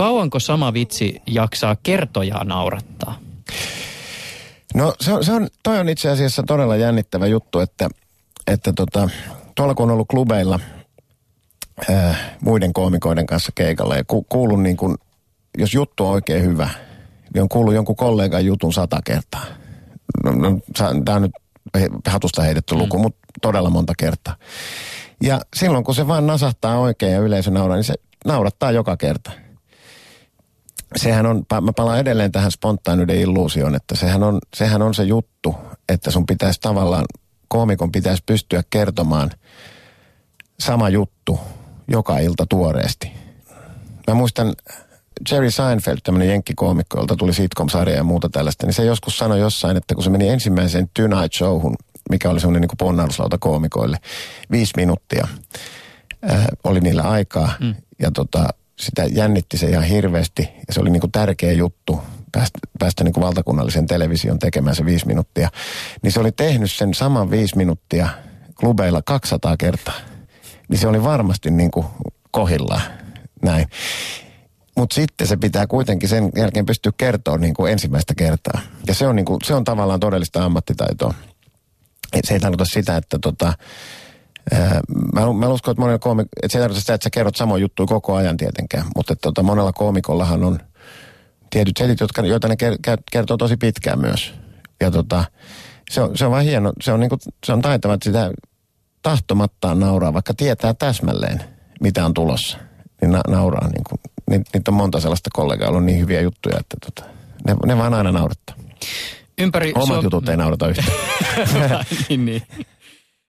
kauanko sama vitsi jaksaa kertojaa naurattaa? No se on, se on, toi on itse asiassa todella jännittävä juttu, että, että tota, tuolla kun on ollut klubeilla ää, muiden koomikoiden kanssa keikalla ja ku, kuulun niin kuin, jos juttu on oikein hyvä, niin on kuullut jonkun kollegan jutun sata kertaa. No, no, tämä on nyt hatusta heitetty luku, mm. mutta todella monta kertaa. Ja silloin kun se vaan nasahtaa oikein ja yleisö nauraa, niin se naurattaa joka kerta. Sehän on, mä palaan edelleen tähän spontaanyyden illuusioon, että sehän on, sehän on se juttu, että sun pitäisi tavallaan, koomikon pitäisi pystyä kertomaan sama juttu joka ilta tuoreesti. Mä muistan Jerry Seinfeld, tämmöinen jenkkikoomikko, jolta tuli sitcom-sarja ja muuta tällaista, niin se joskus sanoi jossain, että kun se meni ensimmäiseen Tonight Showhun, mikä oli semmoinen niin ponnahduslauta koomikoille, viisi minuuttia ää, oli niillä aikaa. Mm. Ja tota, sitä jännitti se ihan hirveästi ja se oli niin kuin tärkeä juttu päästä, päästä niin kuin valtakunnallisen television tekemään se viisi minuuttia. Niin se oli tehnyt sen saman viisi minuuttia klubeilla 200 kertaa. Niin se oli varmasti niin kuin kohillaan näin. Mutta sitten se pitää kuitenkin sen jälkeen pystyä kertoa niin kuin ensimmäistä kertaa. Ja se on, niin kuin, se on tavallaan todellista ammattitaitoa. Se ei tarkoita sitä, että tota, mä, mä uskon, että monella koomik- että se ei tarkoita sitä, että sä kerrot samoin juttuja koko ajan tietenkään. Mutta tota, monella koomikollahan on tietyt setit, jotka, joita ne kertoo tosi pitkään myös. Ja tota, se on, se on vaan hieno, se on, niinku, se on taitava, että sitä tahtomattaan nauraa, vaikka tietää täsmälleen, mitä on tulossa. Niin na, nauraa niin kuin ni, niitä on monta sellaista kollegaa, on niin hyviä juttuja, että tota, ne, ne vaan aina naurattaa. Ympäri Omat Suom- jutut ei naurata yhtään. niin, niin.